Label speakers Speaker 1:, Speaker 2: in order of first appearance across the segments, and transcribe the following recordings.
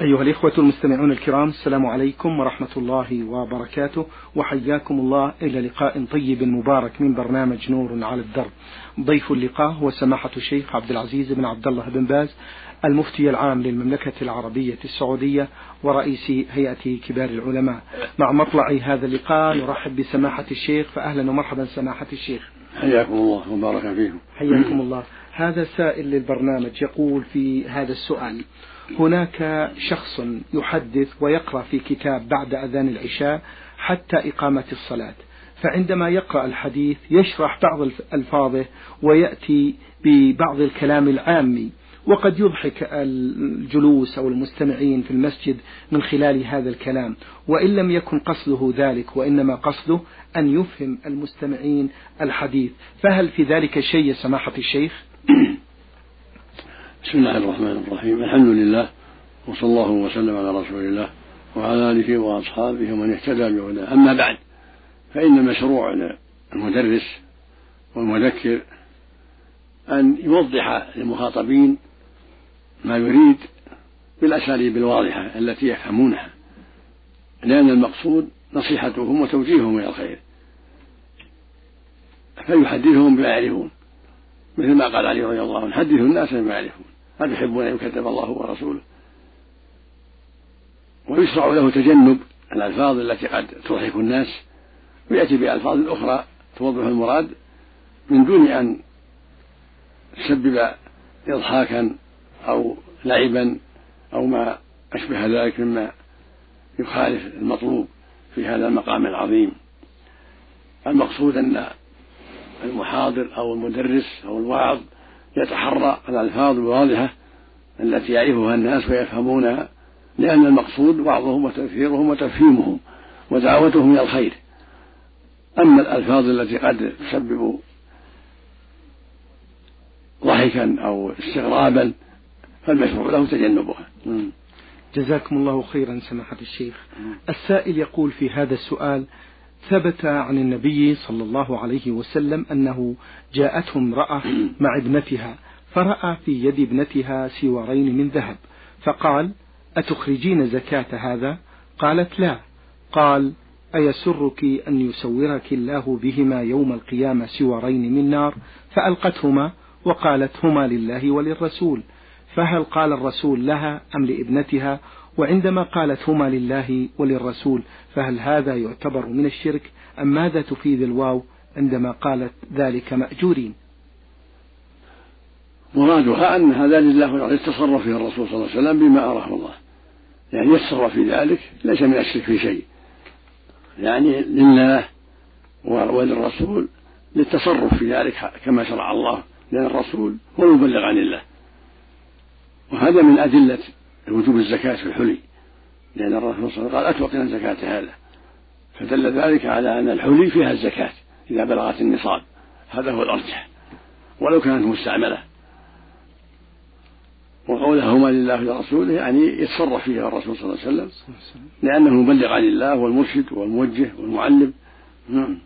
Speaker 1: أيها الإخوة المستمعون الكرام السلام عليكم ورحمة الله وبركاته وحياكم الله إلى لقاء طيب مبارك من برنامج نور على الدرب. ضيف اللقاء هو سماحة الشيخ عبد العزيز بن عبد الله بن باز المفتي العام للمملكة العربية السعودية ورئيس هيئة كبار العلماء. مع مطلع هذا اللقاء نرحب بسماحة الشيخ فأهلا ومرحبا سماحة الشيخ.
Speaker 2: حياكم الله وبارك فيكم.
Speaker 1: حياكم الله. هذا سائل للبرنامج يقول في هذا السؤال هناك شخص يحدث ويقرأ في كتاب بعد أذان العشاء حتى إقامة الصلاة. فعندما يقرأ الحديث يشرح بعض ألفاظه ويأتي ببعض الكلام العامي وقد يضحك الجلوس أو المستمعين في المسجد من خلال هذا الكلام. وإن لم يكن قصده ذلك وإنما قصده أن يفهم المستمعين الحديث. فهل في ذلك شيء سماحة الشيخ؟
Speaker 2: بسم الله الرحمن الرحيم الحمد لله وصلى الله وسلم على رسول الله وعلى آله وأصحابه ومن اهتدى بهداه أما بعد فإن مشروع المدرس والمذكر أن يوضح للمخاطبين ما يريد بالأساليب الواضحة التي يفهمونها لأن المقصود نصيحتهم وتوجيههم إلى الخير فيحدثهم بما يعرفون مثل ما قال علي رضي الله عنه حدثوا الناس بما يعرفون هل يحبون أن يكذب الله ورسوله. ويشرع له تجنب الألفاظ التي قد تضحك الناس ويأتي بألفاظ أخرى توضح المراد من دون أن تسبب إضحاكا أو لعبا أو ما أشبه ذلك مما يخالف المطلوب في هذا المقام العظيم. المقصود أن المحاضر أو المدرس أو الواعظ يتحرى الألفاظ الواضحة التي يعرفها الناس ويفهمونها لأن المقصود وعظهم وتذكيرهم وتفهيمهم ودعوتهم إلى الخير. أما الألفاظ التي قد تسبب ضحكا أو استغرابا فالمشروع له تجنبها.
Speaker 1: جزاكم الله خيرا سماحة الشيخ. السائل يقول في هذا السؤال ثبت عن النبي صلى الله عليه وسلم أنه جاءته امرأة مع ابنتها فرأى في يد ابنتها سوارين من ذهب فقال أتخرجين زكاة هذا؟ قالت لا. قال أيسرك أن يسورك الله بهما يوم القيامة سوارين من نار؟ فألقتهما وقالت هما لله وللرسول. فهل قال الرسول لها أم لابنتها؟ وعندما قالت هما لله وللرسول فهل هذا يعتبر من الشرك؟ أم ماذا تفيد الواو عندما قالت ذلك مأجورين؟
Speaker 2: مرادها أن هذا لله للتصرف فيه الرسول صلى الله عليه وسلم بما أراه الله. يعني يتصرف في ذلك ليس من الشرك في شيء. يعني لله وللرسول للتصرف في ذلك كما شرع الله لأن الرسول هو المبلغ عن الله. وهذا من أدلة وجوب الزكاة في الحلي لأن الرسول صلى الله عليه وسلم قال أتوقنا زكاة هذا. فدل ذلك على أن الحلي فيها الزكاة إذا بلغت النصاب. هذا هو الأرجح. ولو كانت مستعملة. وقوله هما لله ولرسوله يعني يتصرف فيها الرسول صلى الله عليه وسلم لأنه مبلغ عن الله والمرشد والموجه والمعلم. نعم.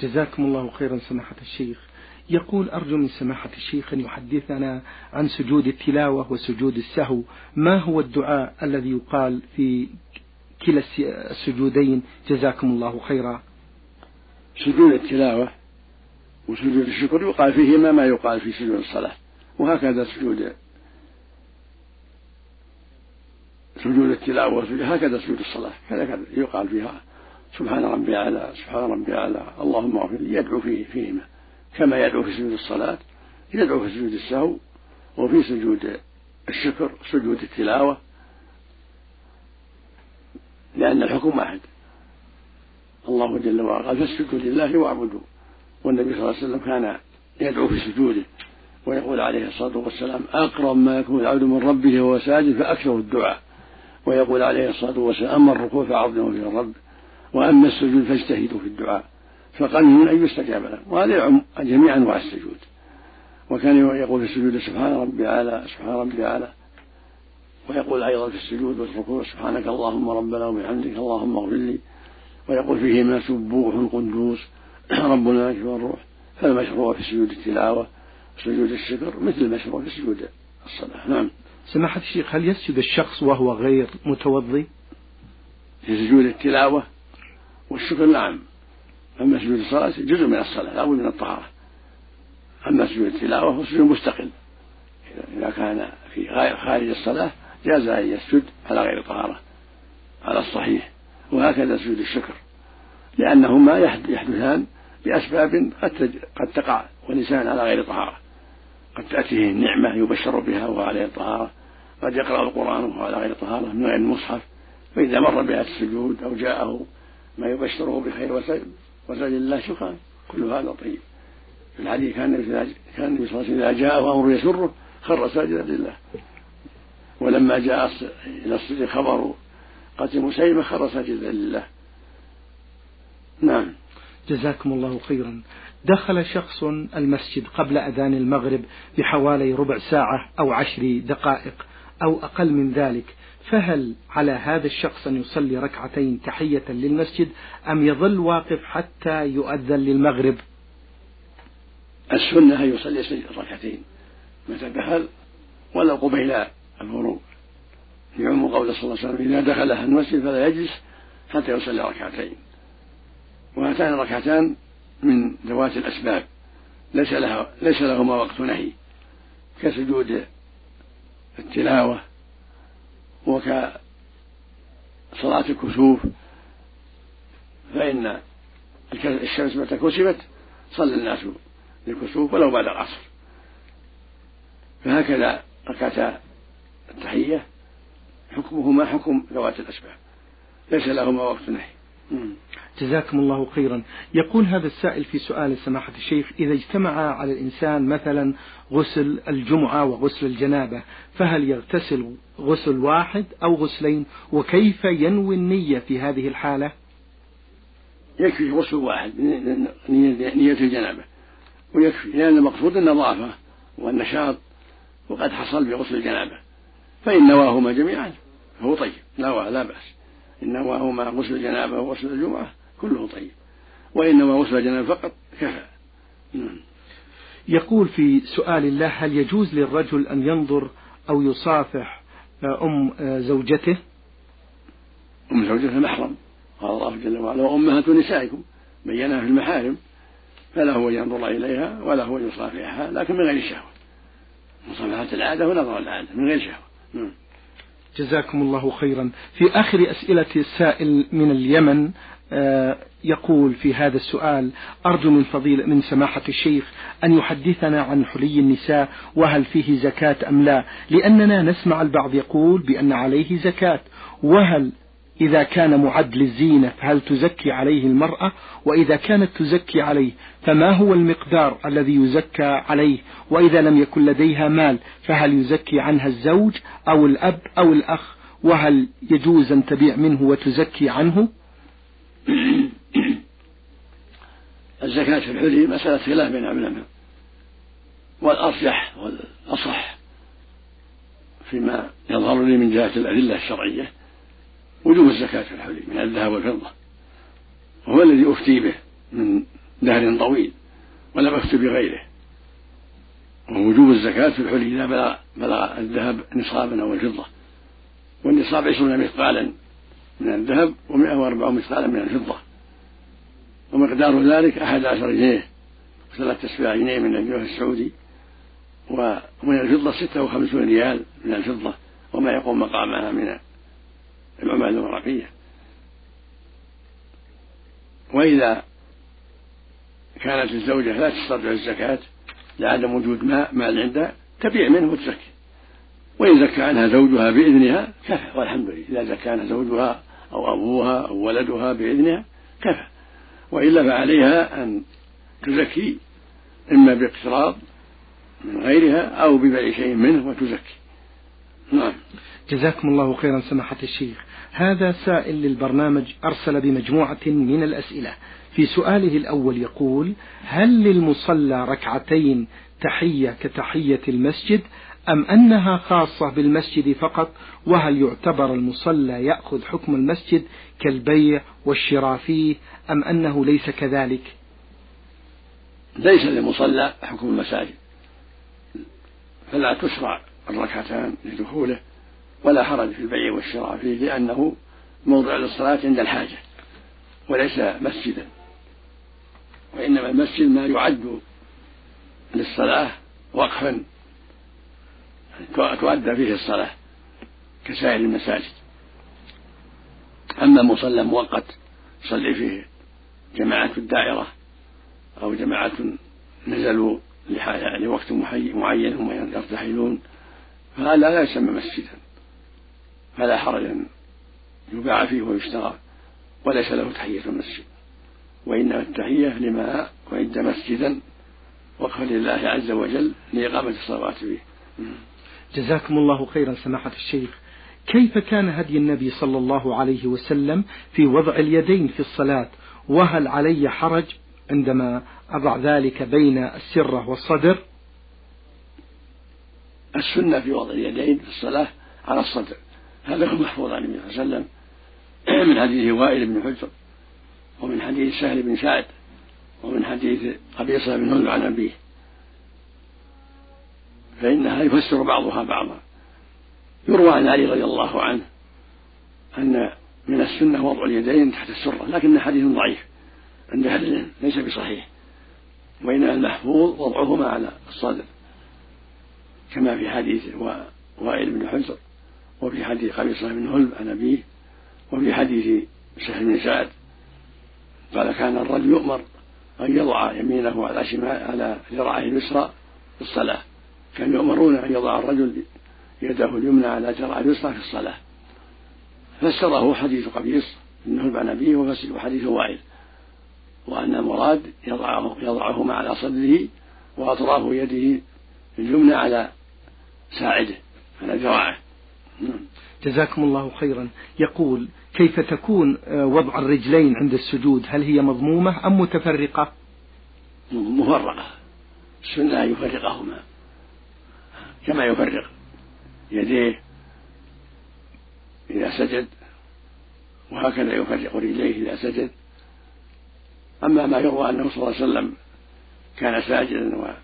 Speaker 1: جزاكم الله خيرا سماحة الشيخ. يقول أرجو من سماحة الشيخ أن يحدثنا عن سجود التلاوة وسجود السهو. ما هو الدعاء الذي يقال في كلا السجودين؟ جزاكم الله خيرا.
Speaker 2: سجود التلاوة وسجود الشكر يقال فيهما ما يقال في سجود الصلاة وهكذا سجود سجود التلاوة هكذا سجود الصلاة كذا يقال فيها سبحان ربي أعلى سبحان ربي أعلى اللهم اغفر لي يدعو فيه فيهما. كما يدعو في سجود الصلاة يدعو في سجود السهو وفي سجود الشكر سجود التلاوة لأن الحكم واحد الله جل وعلا قال فاسجدوا لله واعبدوا. والنبي صلى الله عليه وسلم كان يدعو في سجوده ويقول عليه الصلاة والسلام أقرب ما يكون العبد من ربه وهو ساجد فأكثر الدعاء. ويقول عليه الصلاة والسلام أما الركوع فعظموا في الرب وأما السجود فاجتهدوا في الدعاء. فقليل أن يستجاب له. وهذا يعم جميع أنواع السجود. وكان يقول في السجود سبحان ربي أعلى سبحان ربي أعلى. ويقول أيضا في السجود والركوع سبحانك اللهم ربنا وبحمدك اللهم اغفر لي. ويقول فيهما سبوح قدوس ربنا الملك والروح فالمشروع في سجود التلاوة وسجود الشكر مثل المشروع في سجود الصلاة. نعم.
Speaker 1: سماحة الشيخ هل يسجد الشخص وهو غير متوضي؟
Speaker 2: في سجود التلاوة والشكر نعم. أما سجود الصلاة جزء من الصلاة لا بد من الطهارة. أما سجود التلاوة فسجود مستقل. إذا كان في غير خارج الصلاة جاز أن يسجد على غير طهارة على الصحيح. وهكذا سجود الشكر. لأنهما يحدثان بأسباب قد قد تقع والإنسان على غير طهارة. قد تأتيه النعمة يبشر بها وهو عليه الطهارة قد يقرأ القرآن وهو على غير طهارة من غير المصحف فإذا مر بها السجود أو جاءه ما يبشره بخير وسجد لله شكرا. كل هذا طيب. في الحديث كان النبي كان النبي صلى الله عليه وسلم إذا جاءه أمر يسره خر ساجدا لله. ولما جاء إلى الصدق خبر قتل مسيلمة خر ساجدا لله. نعم.
Speaker 1: جزاكم الله خيرا. دخل شخص المسجد قبل أذان المغرب بحوالي ربع ساعة أو عشر دقائق أو أقل من ذلك. فهل على هذا الشخص أن يصلي ركعتين تحية للمسجد أم يظل واقف حتى يؤذن للمغرب؟
Speaker 2: السنة أن يصلي ركعتين متى دخل؟ ولو قبيل الغروب. يعم قول صلى الله عليه وسلم إذا دخل المسجد فلا يجلس حتى يصلي ركعتين. وهاتان الركعتان من ذوات الأسباب. ليس لها ليس لهما وقت نهي. كسجود التلاوة وكصلاة الكسوف فإن الشمس متى كسفت صلى الناس للكسوف ولو بعد العصر. فهكذا ركعتا التحية حكمهما حكم ذوات الأسباب ليس لهما وقت نهي.
Speaker 1: جزاكم الله خيرا. يقول هذا السائل في سؤال سماحة الشيخ إذا اجتمع على الإنسان مثلا غسل الجمعة وغسل الجنابة فهل يغتسل غسل واحد أو غسلين؟ وكيف ينوي النية في هذه الحالة؟
Speaker 2: يكفي غسل واحد نية الجنابة. ويكفي لأن المقصود النظافة والنشاط وقد حصل بغسل الجنابة. فإن نواهما جميعا فهو طيب لا لا بأس. إن نواهما غسل الجنابة وغسل الجمعة كله طيب. وإنما غسل الجنابة فقط كفى. نعم.
Speaker 1: يقول في سؤال الله هل يجوز للرجل أن ينظر أو يصافح أم زوجته؟
Speaker 2: أم زوجته محرم. قال الله جل وعلا وأمهات نسائكم بينها في المحارم فلا هو ينظر إليها ولا هو يصافحها لكن من غير الشهوة مصافحة العادة ونظر العادة من غير شهوة. نعم.
Speaker 1: جزاكم الله خيرا. في آخر أسئلة السائل من اليمن آه، يقول في هذا السؤال أرجو من فضيلة من سماحة الشيخ أن يحدثنا عن حلي النساء وهل فيه زكاة أم لا؟ لأننا نسمع البعض يقول بأن عليه زكاة. وهل إذا كان معد للزينة فهل تزكي عليه المرأة؟ وإذا كانت تزكي عليه فما هو المقدار الذي يزكى عليه؟ وإذا لم يكن لديها مال فهل يزكي عنها الزوج أو الأب أو الأخ؟ وهل يجوز أن تبيع منه وتزكي عنه؟
Speaker 2: الزكاة في الحلي مسألة خلاف بين العلماء والأرجح والأصح فيما يظهر لي من جهة الأدلة الشرعية. وجوب الزكاة في الحلي من الذهب والفضة. وهو الذي أفتي به من دهر طويل ولم أفتي بغيره. ووجوب الزكاة في الحلي إذا بلغ, بلغ الذهب نصابا أو الفضة. والنصاب عشرون مثقالا من الذهب ومئة وأربعون مثقالا من الفضة. ومقدار ذلك أحد عشر جنيه. وثلاثة أسباع جنيه من الجنيه السعودي. ومن الفضة ستة وخمسون ريال من الفضة. وما يقوم مقامها من العمال الورقية وإذا كانت الزوجة لا تستطيع الزكاة لعدم وجود ماء مال عندها تبيع منه وتزكي. وإن زكى عنها زوجها بإذنها كفى. والحمد لله. إذا زكى عنها زوجها أو أبوها أو ولدها بإذنها كفى. وإلا فعليها أن تزكي إما باقتراض من غيرها أو ببيع شيء منه وتزكي. نعم.
Speaker 1: جزاكم الله خيرا سماحة الشيخ. هذا سائل للبرنامج أرسل بمجموعة من الأسئلة. في سؤاله الأول يقول هل للمصلى ركعتين تحية كتحية المسجد أم أنها خاصة بالمسجد فقط؟ وهل يعتبر المصلى يأخذ حكم المسجد كالبيع والشراء فيه أم أنه ليس كذلك؟
Speaker 2: ليس للمصلى حكم المساجد. فلا تشرع الركعتان لدخوله. ولا حرج في البيع والشراء فيه لأنه موضع للصلاة عند الحاجة وليس مسجدا. وإنما المسجد ما يعد للصلاة وقفا تؤدى فيه الصلاة كسائر المساجد. أما مصلى مؤقت يصلي فيه جماعة الدائرة أو جماعة نزلوا لوقت معين هم يرتحلون فهذا لا يسمى مسجدا. فلا حرج أن يباع فيه ويشترى وليس له تحية المسجد. وإنما التحية لما أعد مسجدا وقفا لله عز وجل لإقامة الصلوات فيه.
Speaker 1: جزاكم الله خيرا سماحة الشيخ. كيف كان هدي النبي صلى الله عليه وسلم في وضع اليدين في الصلاة؟ وهل علي حرج عندما أضع ذلك بين السرة والصدر؟
Speaker 2: السنة في وضع اليدين في الصلاة على الصدر. هذا هو محفوظ عن النبي صلى الله عليه وسلم. من حديث وائل بن حجر ومن حديث سهل بن سعد ومن حديث قبيصة بن هلب عن أبيه. فإنها يفسر بعضها بعضا. يروى عن علي رضي الله عنه أن من السنة وضع اليدين تحت السرة لكن حديث ضعيف. عند أهل العلم ليس بصحيح. وإنما المحفوظ وضعهما على الصدر كما في حديث وائل بن حجر. وفي حديث قبيصة بن هلب عن أبيه وفي حديث سهل بن سعد قال كان الرجل يؤمر أن يضع يمينه على شمال على ذراعه اليسرى في الصلاة. كان يؤمرون أن يضع الرجل يده اليمنى على ذراعه اليسرى في الصلاة. فسره حديث قبيص بن هلب عن أبيه وفسره حديث وائل وأن المراد يضعه يضعهما على صدره وأطراف يده اليمنى على ساعده على ذراعه.
Speaker 1: جزاكم الله خيرا. يقول كيف تكون آه، وضع الرجلين عند السجود؟ هل هي مضمومة أم متفرقة؟
Speaker 2: مفرقة. السنة أن يفرقهما. كما يفرق يديه إذا سجد وهكذا يفرق رجليه إذا سجد. أما ما يروى أنه صلى الله عليه وسلم كان ساجدا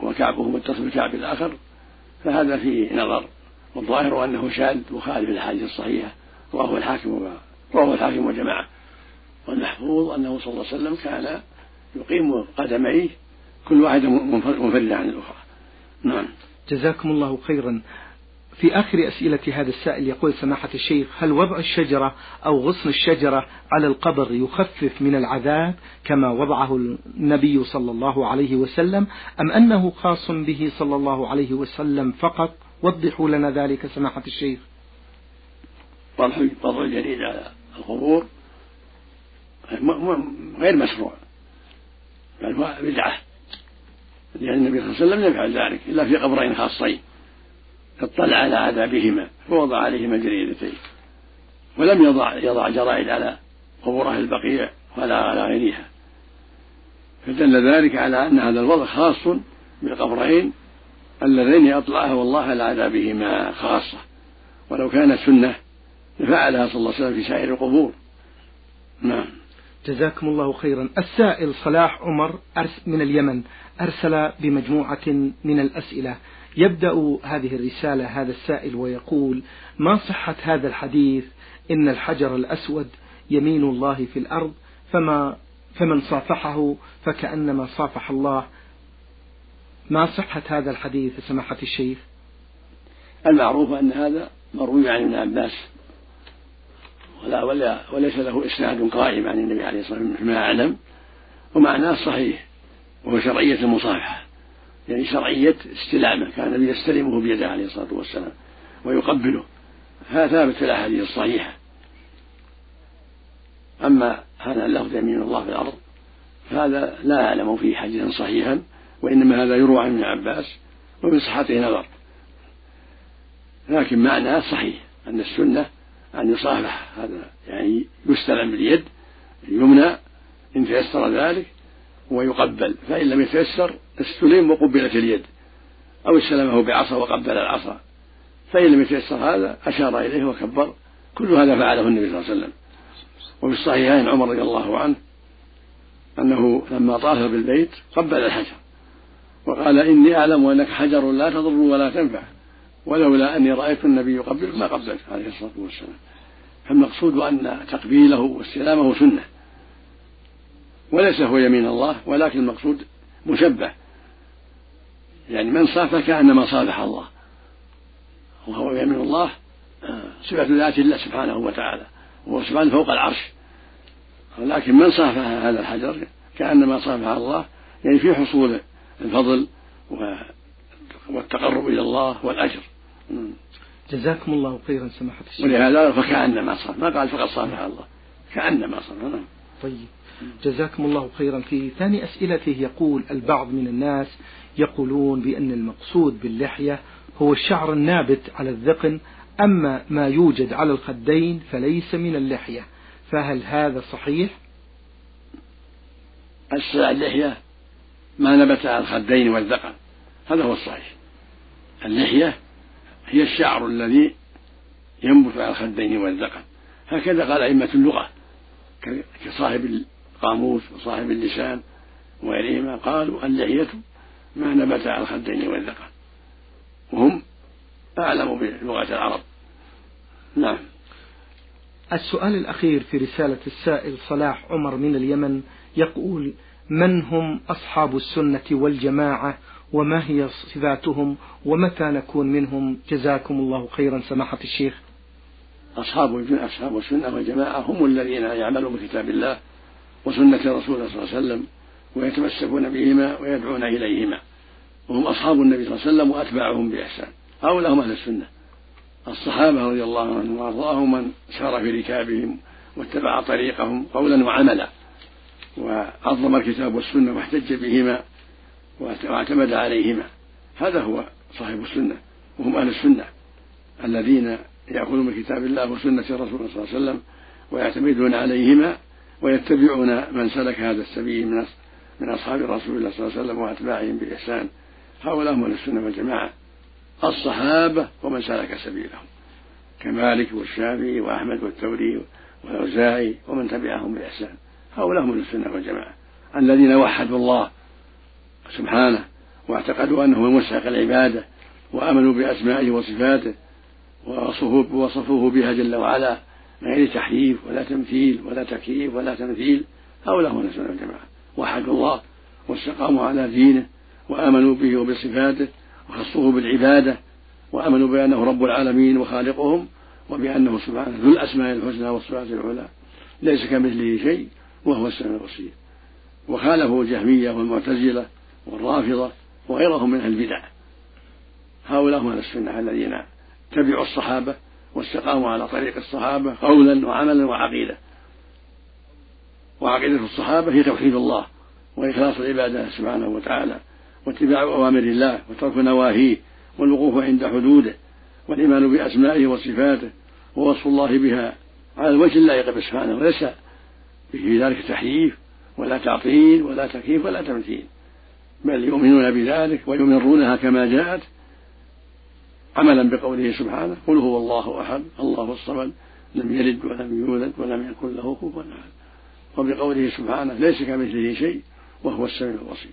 Speaker 2: وكعبه متصل بكعب الآخر فهذا فيه نظر. والظاهر أنه شاذ مخالف الأحاديث الصحيحة رواه الحاكم رواه الحاكم وجماعة والمحفوظ أنه صلى الله عليه وسلم كان يقيم قدميه كل واحدة منفردة عن الأخرى. نعم.
Speaker 1: جزاكم الله خيرا. في آخر أسئلة هذا السائل يقول سماحة الشيخ هل وضع الشجرة أو غصن الشجرة على القبر يخفف من العذاب كما وضعه النبي صلى الله عليه وسلم أم أنه خاص به صلى الله عليه وسلم فقط؟ وضحوا لنا ذلك سماحة الشيخ.
Speaker 2: وضع الجريد على القبور غير مشروع. بل هو بدعة. لأن النبي صلى الله عليه وسلم لم يفعل ذلك إلا في قبرين خاصين. اطلع على عذابهما فوضع عليهما جريدتين ولم يضع يضع جرائد على قبور أهل البقيع ولا على غيرها. فدل ذلك على أن هذا الوضع خاص بالقبرين اللذين أطلعه الله على عذابهما خاصة. ولو كانت سنة لفعلها صلى الله عليه وسلم في سائر القبور. نعم.
Speaker 1: جزاكم الله خيرا. السائل صلاح عمر من اليمن أرسل بمجموعة من الأسئلة. يبدأ هذه الرسالة هذا السائل ويقول ما صحة هذا الحديث؟ إن الحجر الأسود يمين الله في الأرض فما فمن صافحه فكأنما صافح الله ما صحة هذا الحديث سماحة الشيخ؟
Speaker 2: المعروف أن هذا مروي عن ابن عباس. ولا ولا وليس له إسناد قائم عن النبي عليه الصلاة والسلام فيما أعلم. ومعناه صحيح. وهو شرعية المصافحة يعني شرعية استلامة. كان النبي يستلمه بيده عليه الصلاة والسلام. ويقبله. هذا ثابت في الأحاديث الصحيحة. أما هذا اللفظ يمين الله في الأرض فهذا لا أعلم فيه حديثا صحيحا. وإنما هذا يروى عن ابن عباس ومن صحته نظر. لكن معناه صحيح أن السنة أن يصافح هذا يعني يستلم باليد اليمنى إن تيسر ذلك ويقبل فإن لم يتيسر استلم وقبلت اليد أو استلمه بعصا وقبل العصا. فإن لم يتيسر هذا أشار إليه وكبر. كل هذا فعله النبي صلى الله عليه وسلم. وفي الصحيحين عمر رضي الله عنه أنه لما طاف بالبيت قبل الحجر وقال إني أعلم أنك حجر لا تضر ولا تنفع ولولا أني رأيت النبي يقبلك ما قبلت عليه الصلاة والسلام. فالمقصود أن تقبيله واستلامه سنة وليس هو يمين الله ولكن المقصود مشبه يعني من صافى كأنما صافح الله وهو يمين الله صفة ذات الله سبحانه وتعالى وهو سبحانه فوق العرش. ولكن من صافح هذا الحجر كأنما صافح الله يعني في حصول الفضل والتقرب إلى الله والأجر.
Speaker 1: جزاكم الله خيرا سماحة الشيخ.
Speaker 2: ولهذا فكأنما صافح ما قال فقط صافح الله. كأنما صافح نعم.
Speaker 1: طيب. جزاكم الله خيرا. في ثاني أسئلته يقول البعض من الناس يقولون بأن المقصود باللحية هو الشعر النابت على الذقن أما ما يوجد على الخدين فليس من اللحية. فهل هذا صحيح؟
Speaker 2: اللحية ما نبت على الخدين والذقن. هذا هو الصحيح. اللحية هي الشعر الذي ينبت على الخدين والذقن. هكذا قال أئمة اللغة كصاحب القاموس وصاحب اللسان وغيرهما قالوا اللحية ما نبت على الخدين والذقن. وهم أعلم بلغة العرب. نعم.
Speaker 1: السؤال الأخير في رسالة السائل صلاح عمر من اليمن يقول من هم أصحاب السنة والجماعة وما هي صفاتهم ومتى نكون منهم؟ جزاكم الله خيرا سماحة الشيخ.
Speaker 2: أصحاب أصحاب السنة والجماعة هم الذين يعملون بكتاب الله وسنة رسوله صلى الله عليه وسلم ويتمسكون بهما ويدعون إليهما. وهم أصحاب النبي صلى الله عليه وسلم وأتباعهم بإحسان. هؤلاء هم أهل السنة. الصحابة رضي الله عنهم وأرضاهم من سار في ركابهم واتبع طريقهم قولا وعملا. وعظم الكتاب والسنة واحتج بهما واعتمد عليهما. هذا هو صاحب السنة وهم أهل السنة الذين يأخذون من كتاب الله وسنة رسوله صلى الله عليه وسلم ويعتمدون عليهما ويتبعون من سلك هذا السبيل من من أصحاب رسول الله صلى الله عليه وسلم وأتباعهم بإحسان. هؤلاء هم السنة والجماعة الصحابة ومن سلك سبيلهم. كمالك والشافعي وأحمد والثوري والأوزاعي ومن تبعهم بإحسان. هؤلاء هم السنة والجماعة. الذين وحدوا الله سبحانه واعتقدوا أنه مستحق العبادة وآمنوا بأسمائه وصفاته ووصفوه, وصفوه بها جل وعلا من غير تحريف ولا تمثيل ولا تكييف ولا تمثيل. هؤلاء هم السنة والجماعة. وحدوا الله واستقاموا على دينه وآمنوا به وبصفاته وخصوه بالعبادة وآمنوا بأنه رب العالمين وخالقهم وبأنه سبحانه ذو الأسماء الحسنى والصفات العلى. ليس كمثله شيء. وهو السميع البصير. وخالفوا الجهمية والمعتزلة والرافضة وغيرهم من أهل البدع. هؤلاء هم أهل السنة الذين تبعوا الصحابة واستقاموا على طريق الصحابة قولا وعملا وعقيدة. وعقيدة الصحابة هي توحيد الله وإخلاص العبادة سبحانه وتعالى واتباع أوامر الله وترك نواهيه والوقوف عند حدوده والإيمان بأسمائه وصفاته ووصف الله بها على الوجه اللائق به سبحانه وليس في ذلك تحريف ولا تعطيل ولا تكييف ولا تمثيل. بل يؤمنون بذلك ويمرونها كما جاءت عملا بقوله سبحانه قل هو الله أحد الله الصمد لم يلد ولم يولد ولم يكن له كفوا أحد. وبقوله سبحانه ليس كمثله شيء وهو السميع البصير.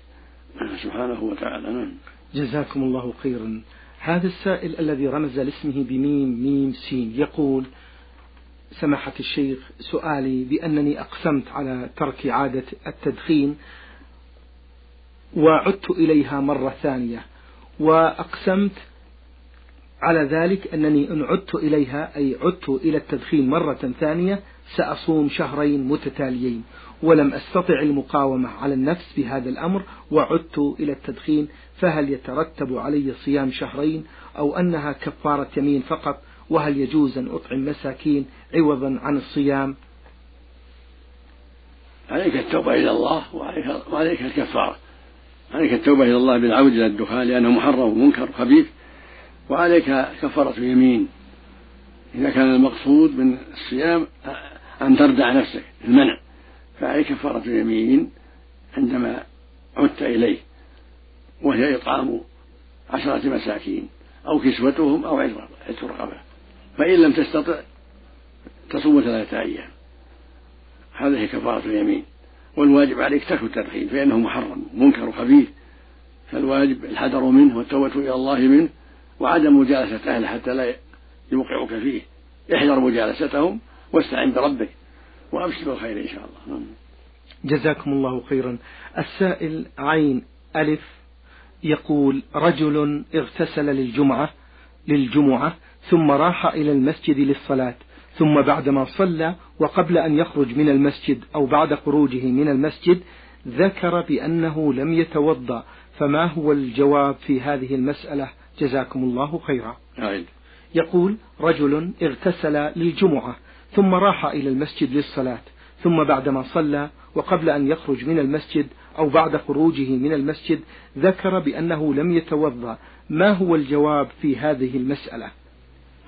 Speaker 2: سبحانه وتعالى نعم.
Speaker 1: جزاكم الله خيرا. هذا السائل الذي رمز لاسمه بميم ميم سين يقول سماحة الشيخ سؤالي بأنني أقسمت على ترك عادة التدخين وعدت إليها مرة ثانية وأقسمت على ذلك أنني إن عدت إليها أي عدت إلى التدخين مرة ثانية سأصوم شهرين متتاليين ولم أستطع المقاومة على النفس في هذا الأمر وعدت إلى التدخين فهل يترتب علي صيام شهرين أو أنها كفارة يمين فقط وهل يجوز أن أطعم مساكين عوضا عن الصيام.
Speaker 2: عليك التوبة إلى الله وعليك, وعليك الكفارة. عليك التوبة إلى الله بالعودة إلى الدخان لأنه محرم ومنكر وخبيث. وعليك كفارة يمين إذا كان المقصود من الصيام أن تردع نفسك المنع فعليك كفارة يمين عندما عدت إليه. وهي إطعام عشرة مساكين أو كسوتهم أو عتق رقبة فإن لم تستطع تصوم ثلاثة أيام. هذه كفارة اليمين. والواجب عليك ترك التدخين فإنه محرم منكر وخبيث فالواجب الحذر منه والتوبة إلى الله منه وعدم مجالسة أهله حتى لا يوقعك فيه. احذر مجالستهم واستعن بربك وأبشر بالخير إن شاء الله. نعم.
Speaker 1: جزاكم الله خيرا. السائل عين ألف يقول رجل اغتسل للجمعة للجمعة ثم راح إلى المسجد للصلاة. ثم بعدما صلى وقبل أن يخرج من المسجد أو بعد خروجه من المسجد ذكر بأنه لم يتوضأ. فما هو الجواب في هذه المسألة؟ جزاكم الله خيرا. يقول رجل اغتسل للجمعة ثم راح إلى المسجد للصلاة ثم بعدما صلى وقبل أن يخرج من المسجد أو بعد خروجه من المسجد ذكر بأنه لم يتوضأ. ما هو الجواب في هذه المسألة؟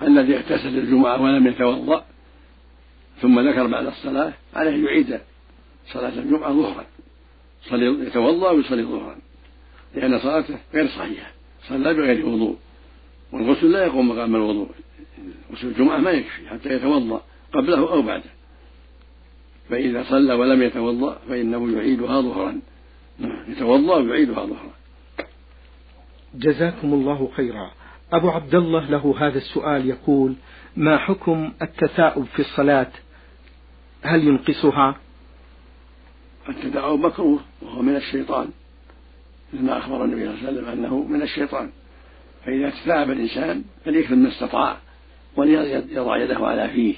Speaker 2: الذي اغتسل الجمعة ولم يتوضأ ثم ذكر بعد الصلاة عليه يعيد صلاة الجمعة ظهرا. يتوضأ ويصلي ظهرا لأن صلاته غير صحيحة صلى بغير وضوء. والغسل لا يقوم مقام الوضوء غسل الجمعة ما يكفي حتى يتوضأ قبله أو بعده. فإذا صلى ولم يتوضأ فإنه يعيدها ظهرا. يتوضأ ويعيدها ظهرا.
Speaker 1: جزاكم الله خيرا. أبو عبد الله له هذا السؤال يقول ما حكم التثاؤب في الصلاة؟ هل ينقصها؟
Speaker 2: التثاؤب مكروه وهو من الشيطان. ما أخبر النبي صلى الله عليه وسلم أنه من الشيطان. فإذا تثاءب الإنسان فليكثر ما استطاع وليضع يده على فيه.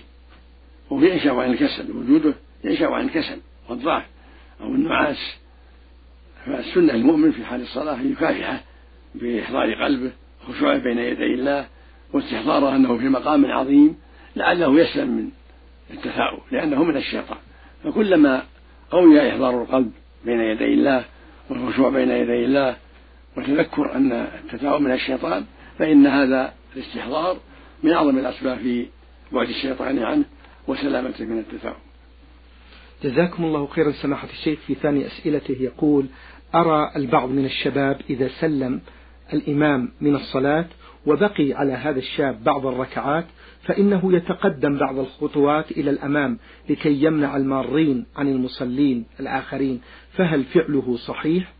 Speaker 2: وفي ينشأ عن الكسل وجوده ينشأ عن الكسل والضعف أو النعاس. فالسنة المؤمن في حال الصلاة أن يكافحه بإحضار قلبه خشوعه بين يدي الله واستحضاره أنه في مقام عظيم لعله يسلم من التثاؤب لأنه من الشيطان. فكلما قوي إحضار القلب بين يدي الله والخشوع بين يدي الله وتذكر أن التثاؤب من الشيطان فإن هذا الاستحضار من أعظم الأسباب في بعد الشيطان عنه وسلامته من التثاؤب
Speaker 1: جزاكم الله خيرا سماحة الشيخ. في ثاني أسئلته يقول أرى البعض من الشباب إذا سلم الإمام من الصلاة وبقي على هذا الشاب بعض الركعات فإنه يتقدم بعض الخطوات إلى الأمام لكي يمنع المارين عن المصلين الآخرين فهل فعله صحيح؟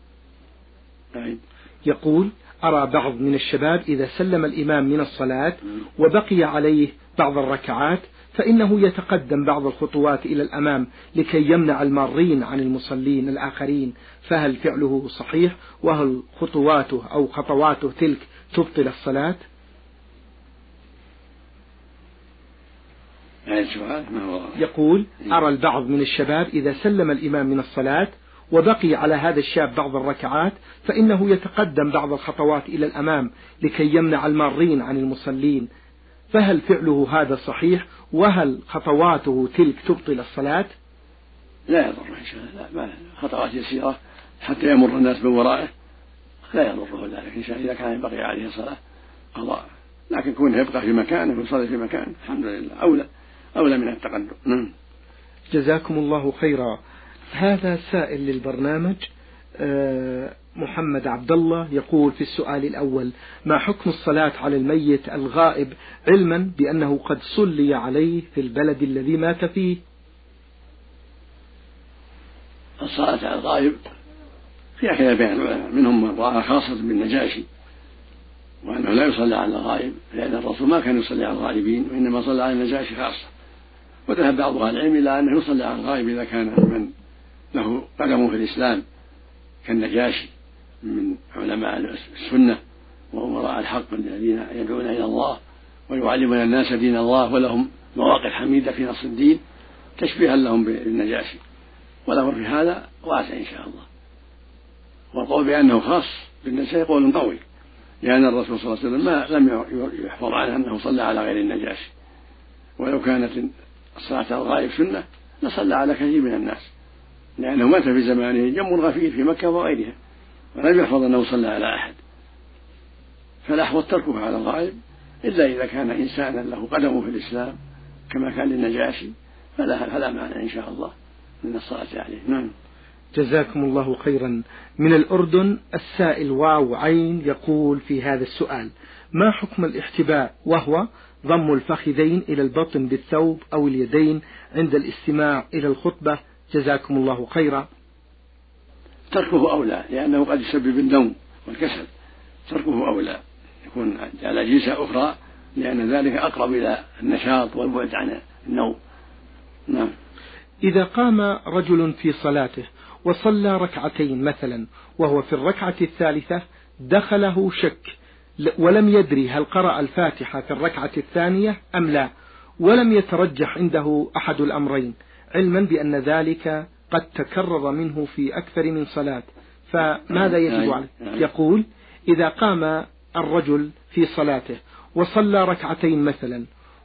Speaker 2: نعم.
Speaker 1: يقول أرى بعض من الشباب إذا سلم الإمام من الصلاة وبقي عليه بعض الركعات فإنه يتقدم بعض الخطوات إلى الأمام لكي يمنع المارين عن المصلين الآخرين. فهل فعله صحيح؟ وهل خطواته أو خطواته تلك تبطل الصلاة؟ يقول أرى البعض من الشباب إذا سلم الإمام من الصلاة وبقي على هذا الشاب بعض الركعات فإنه يتقدم بعض الخطوات إلى الأمام لكي يمنع المارين عن المصلين. فهل فعله هذا صحيح؟ وهل خطواته تلك تبطل الصلاة؟
Speaker 2: لا يضر إن شاء الله خطوات يسيرة حتى يمر الناس من ورائه لا يضره ذلك إن شاء الله. إذا كان ينبغي عليه الصلاة قضاء. لكن كونه يبقى في مكانه ويصلي في مكانه الحمد لله. أولى أولى من التقدم. نعم.
Speaker 1: جزاكم الله خيرا. هذا سائل للبرنامج آه، محمد عبد الله يقول في السؤال الأول ما حكم الصلاة على الميت الغائب علما بأنه قد صلي عليه في البلد الذي مات فيه؟
Speaker 2: الصلاة على الغائب فيها خلاف بين منهم من رأى خاصة بالنجاشي وأنه لا يصلى على الغائب لأن الرسول ما كان يصلي على الغائبين وإنما صلى على النجاشي خاصة. وذهب بعض أهل العلم إلى أنه يصلي على الغائب إذا كان من له قدم في الإسلام كالنجاشي من علماء السنة وأمراء الحق الذين يدعون إلى الله ويعلمون الناس دين الله ولهم مواقف حميدة في نصر الدين تشبيها لهم بالنجاشي. وله في هذا واسع إن شاء الله. والقول بأنه خاص بالنجاشي قول قوي لأن الرسول صلى الله عليه وسلم ما لم يحفظ عنه أنه صلى على غير النجاشي. ولو كانت الصلاة على الغائب سنة لصلى على كثير من الناس. لأنه مات في زمانه جم غفير في مكة وغيرها ولم يحفظ أنه صلى على أحد. فالأحوط تركه على الغائب إلا إذا كان إنسانا له قدمه في الإسلام كما كان للنجاشي فلا فلا معنى إن شاء الله من الصلاة عليه. نعم.
Speaker 1: جزاكم الله خيرا. من الأردن السائل واو عين يقول في هذا السؤال ما حكم الاحتباء وهو ضم الفخذين إلى البطن بالثوب أو اليدين عند الاستماع إلى الخطبة جزاكم الله خيرا.
Speaker 2: تركه أولى لأنه قد يسبب النوم والكسل. تركه أولى يكون على جلسة أخرى لأن ذلك أقرب إلى النشاط والبعد عن النوم. نعم.
Speaker 1: إذا قام رجل في صلاته وصلى ركعتين مثلا وهو في الركعة الثالثة دخله شك ولم يدري هل قرأ الفاتحة في الركعة الثانية أم لا ولم يترجح عنده أحد الأمرين. علما بأن ذلك قد تكرر منه في أكثر من صلاة. فماذا يجب عليه؟ يقول إذا قام الرجل في صلاته وصلى ركعتين مثلا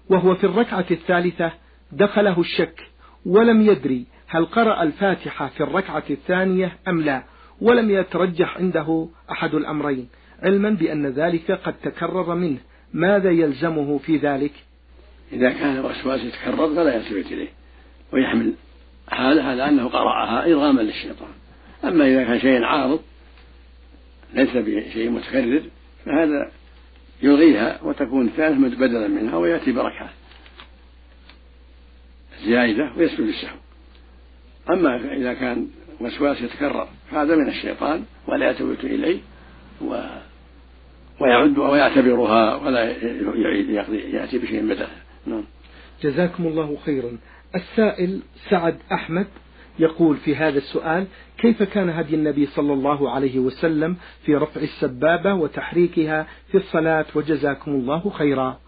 Speaker 1: وهو في الركعة الثالثة دخله الشك ولم يدري هل قرأ الفاتحة في الركعة الثانية أم لا ولم يترجح عنده أحد الأمرين. علما بأن ذلك قد تكرر منه. ماذا يلزمه في ذلك؟
Speaker 2: إذا كان الوسواس يتكرر فلا يلتفت إليه. ويحمل حاله على أنه قرأها إرغاما للشيطان. أما إذا كان شيء عارض ليس بشيء متكرر فهذا يلغيها وتكون الثالث بدلا منها ويأتي بركعة زائدة ويسجد السهو أما إذا كان وسواس يتكرر فهذا من الشيطان ولا يلتفت إليه و ويعد ويعتبرها ولا يعيد يأتي بشيء بدله. نعم.
Speaker 1: جزاكم الله خيرا. السائل سعد أحمد يقول في هذا السؤال كيف كان هدي النبي صلى الله عليه وسلم في رفع السبابة وتحريكها في الصلاة وجزاكم الله خيرا؟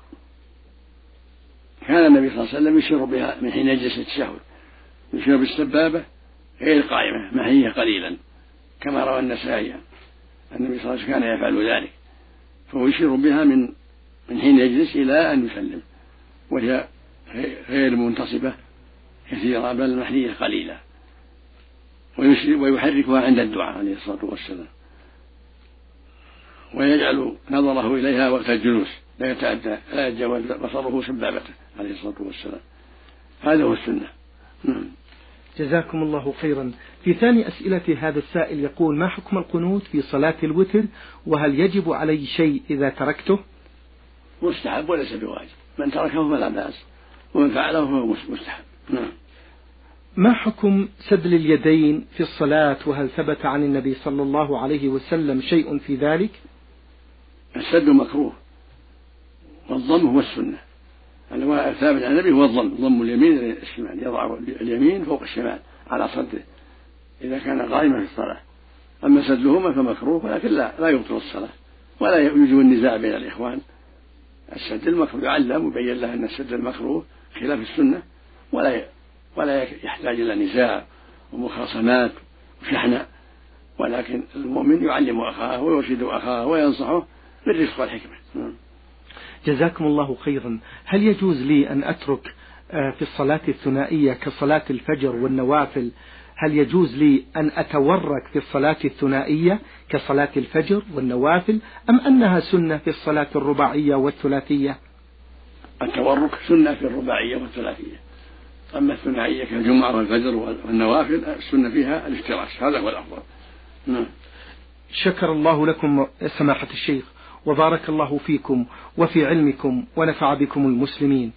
Speaker 2: كان النبي صلى الله عليه وسلم يشير بها من حين يجلس التشهد. يشير بالسبابة غير قائمة هي قليلا كما روى النسائي النبي صلى الله عليه وسلم كان يفعل ذلك. فهو يشير بها من من حين يجلس إلى أن يسلم وهي غير منتصبة كثيرة بل محلية قليلة. ويحركها عند الدعاء عليه الصلاة والسلام. ويجعل نظره إليها وقت الجلوس. لا يتعدى لا يتجاوز بصره سبابته عليه الصلاة والسلام. هذا هو السنة. نعم.
Speaker 1: جزاكم الله خيرا. في ثاني أسئلة هذا السائل يقول ما حكم القنوت في صلاة الوتر؟ وهل يجب علي شيء إذا تركته؟
Speaker 2: مستحب وليس بواجب. من تركه فلا بأس. ومن فعله فهو مستحب.
Speaker 1: ما حكم سدل اليدين في الصلاة وهل ثبت عن النبي صلى الله عليه وسلم شيء في ذلك؟
Speaker 2: السد مكروه. والضم هو السنة. الثابت عن النبي هو الضم. ضم اليمين إلى الشمال. يضع اليمين فوق الشمال على صدره إذا كان قائما في الصلاة. أما سدهما فمكروه ولكن لا لا يبطل الصلاة. ولا يوجب النزاع بين الإخوان. السد المكروه يعلم ويبين له أن السد المكروه خلاف السنة. ولا ولا يحتاج إلى نزاع ومخاصمات وشحناء ولكن المؤمن يعلم أخاه ويرشد أخاه وينصحه بالرفق والحكمة. نعم.
Speaker 1: جزاكم الله خيرا. هل يجوز لي أن أترك آه، في الصلاة الثنائية كصلاة الفجر والنوافل؟ هل يجوز لي أن أتورك في الصلاة الثنائية كصلاة الفجر والنوافل؟ أم أنها سنة في الصلاة الرباعية والثلاثية؟
Speaker 2: التورك سنة في الرباعية والثلاثية. أما الثنائية كالجمعة والفجر والنوافل السنة فيها الافتراش هذا هو الأفضل. نعم.
Speaker 1: شكر الله لكم سماحة الشيخ وبارك الله فيكم وفي علمكم ونفع بكم المسلمين.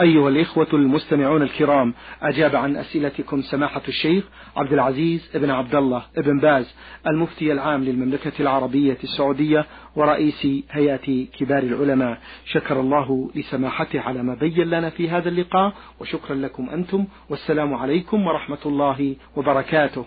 Speaker 1: أيها الإخوة المستمعون الكرام أجاب عن أسئلتكم سماحة الشيخ عبد العزيز بن عبد الله بن باز المفتي العام للمملكة العربية السعودية ورئيس هيئة كبار العلماء. شكر الله لسماحته على ما بين لنا في هذا اللقاء وشكرا لكم أنتم والسلام عليكم ورحمة الله وبركاته.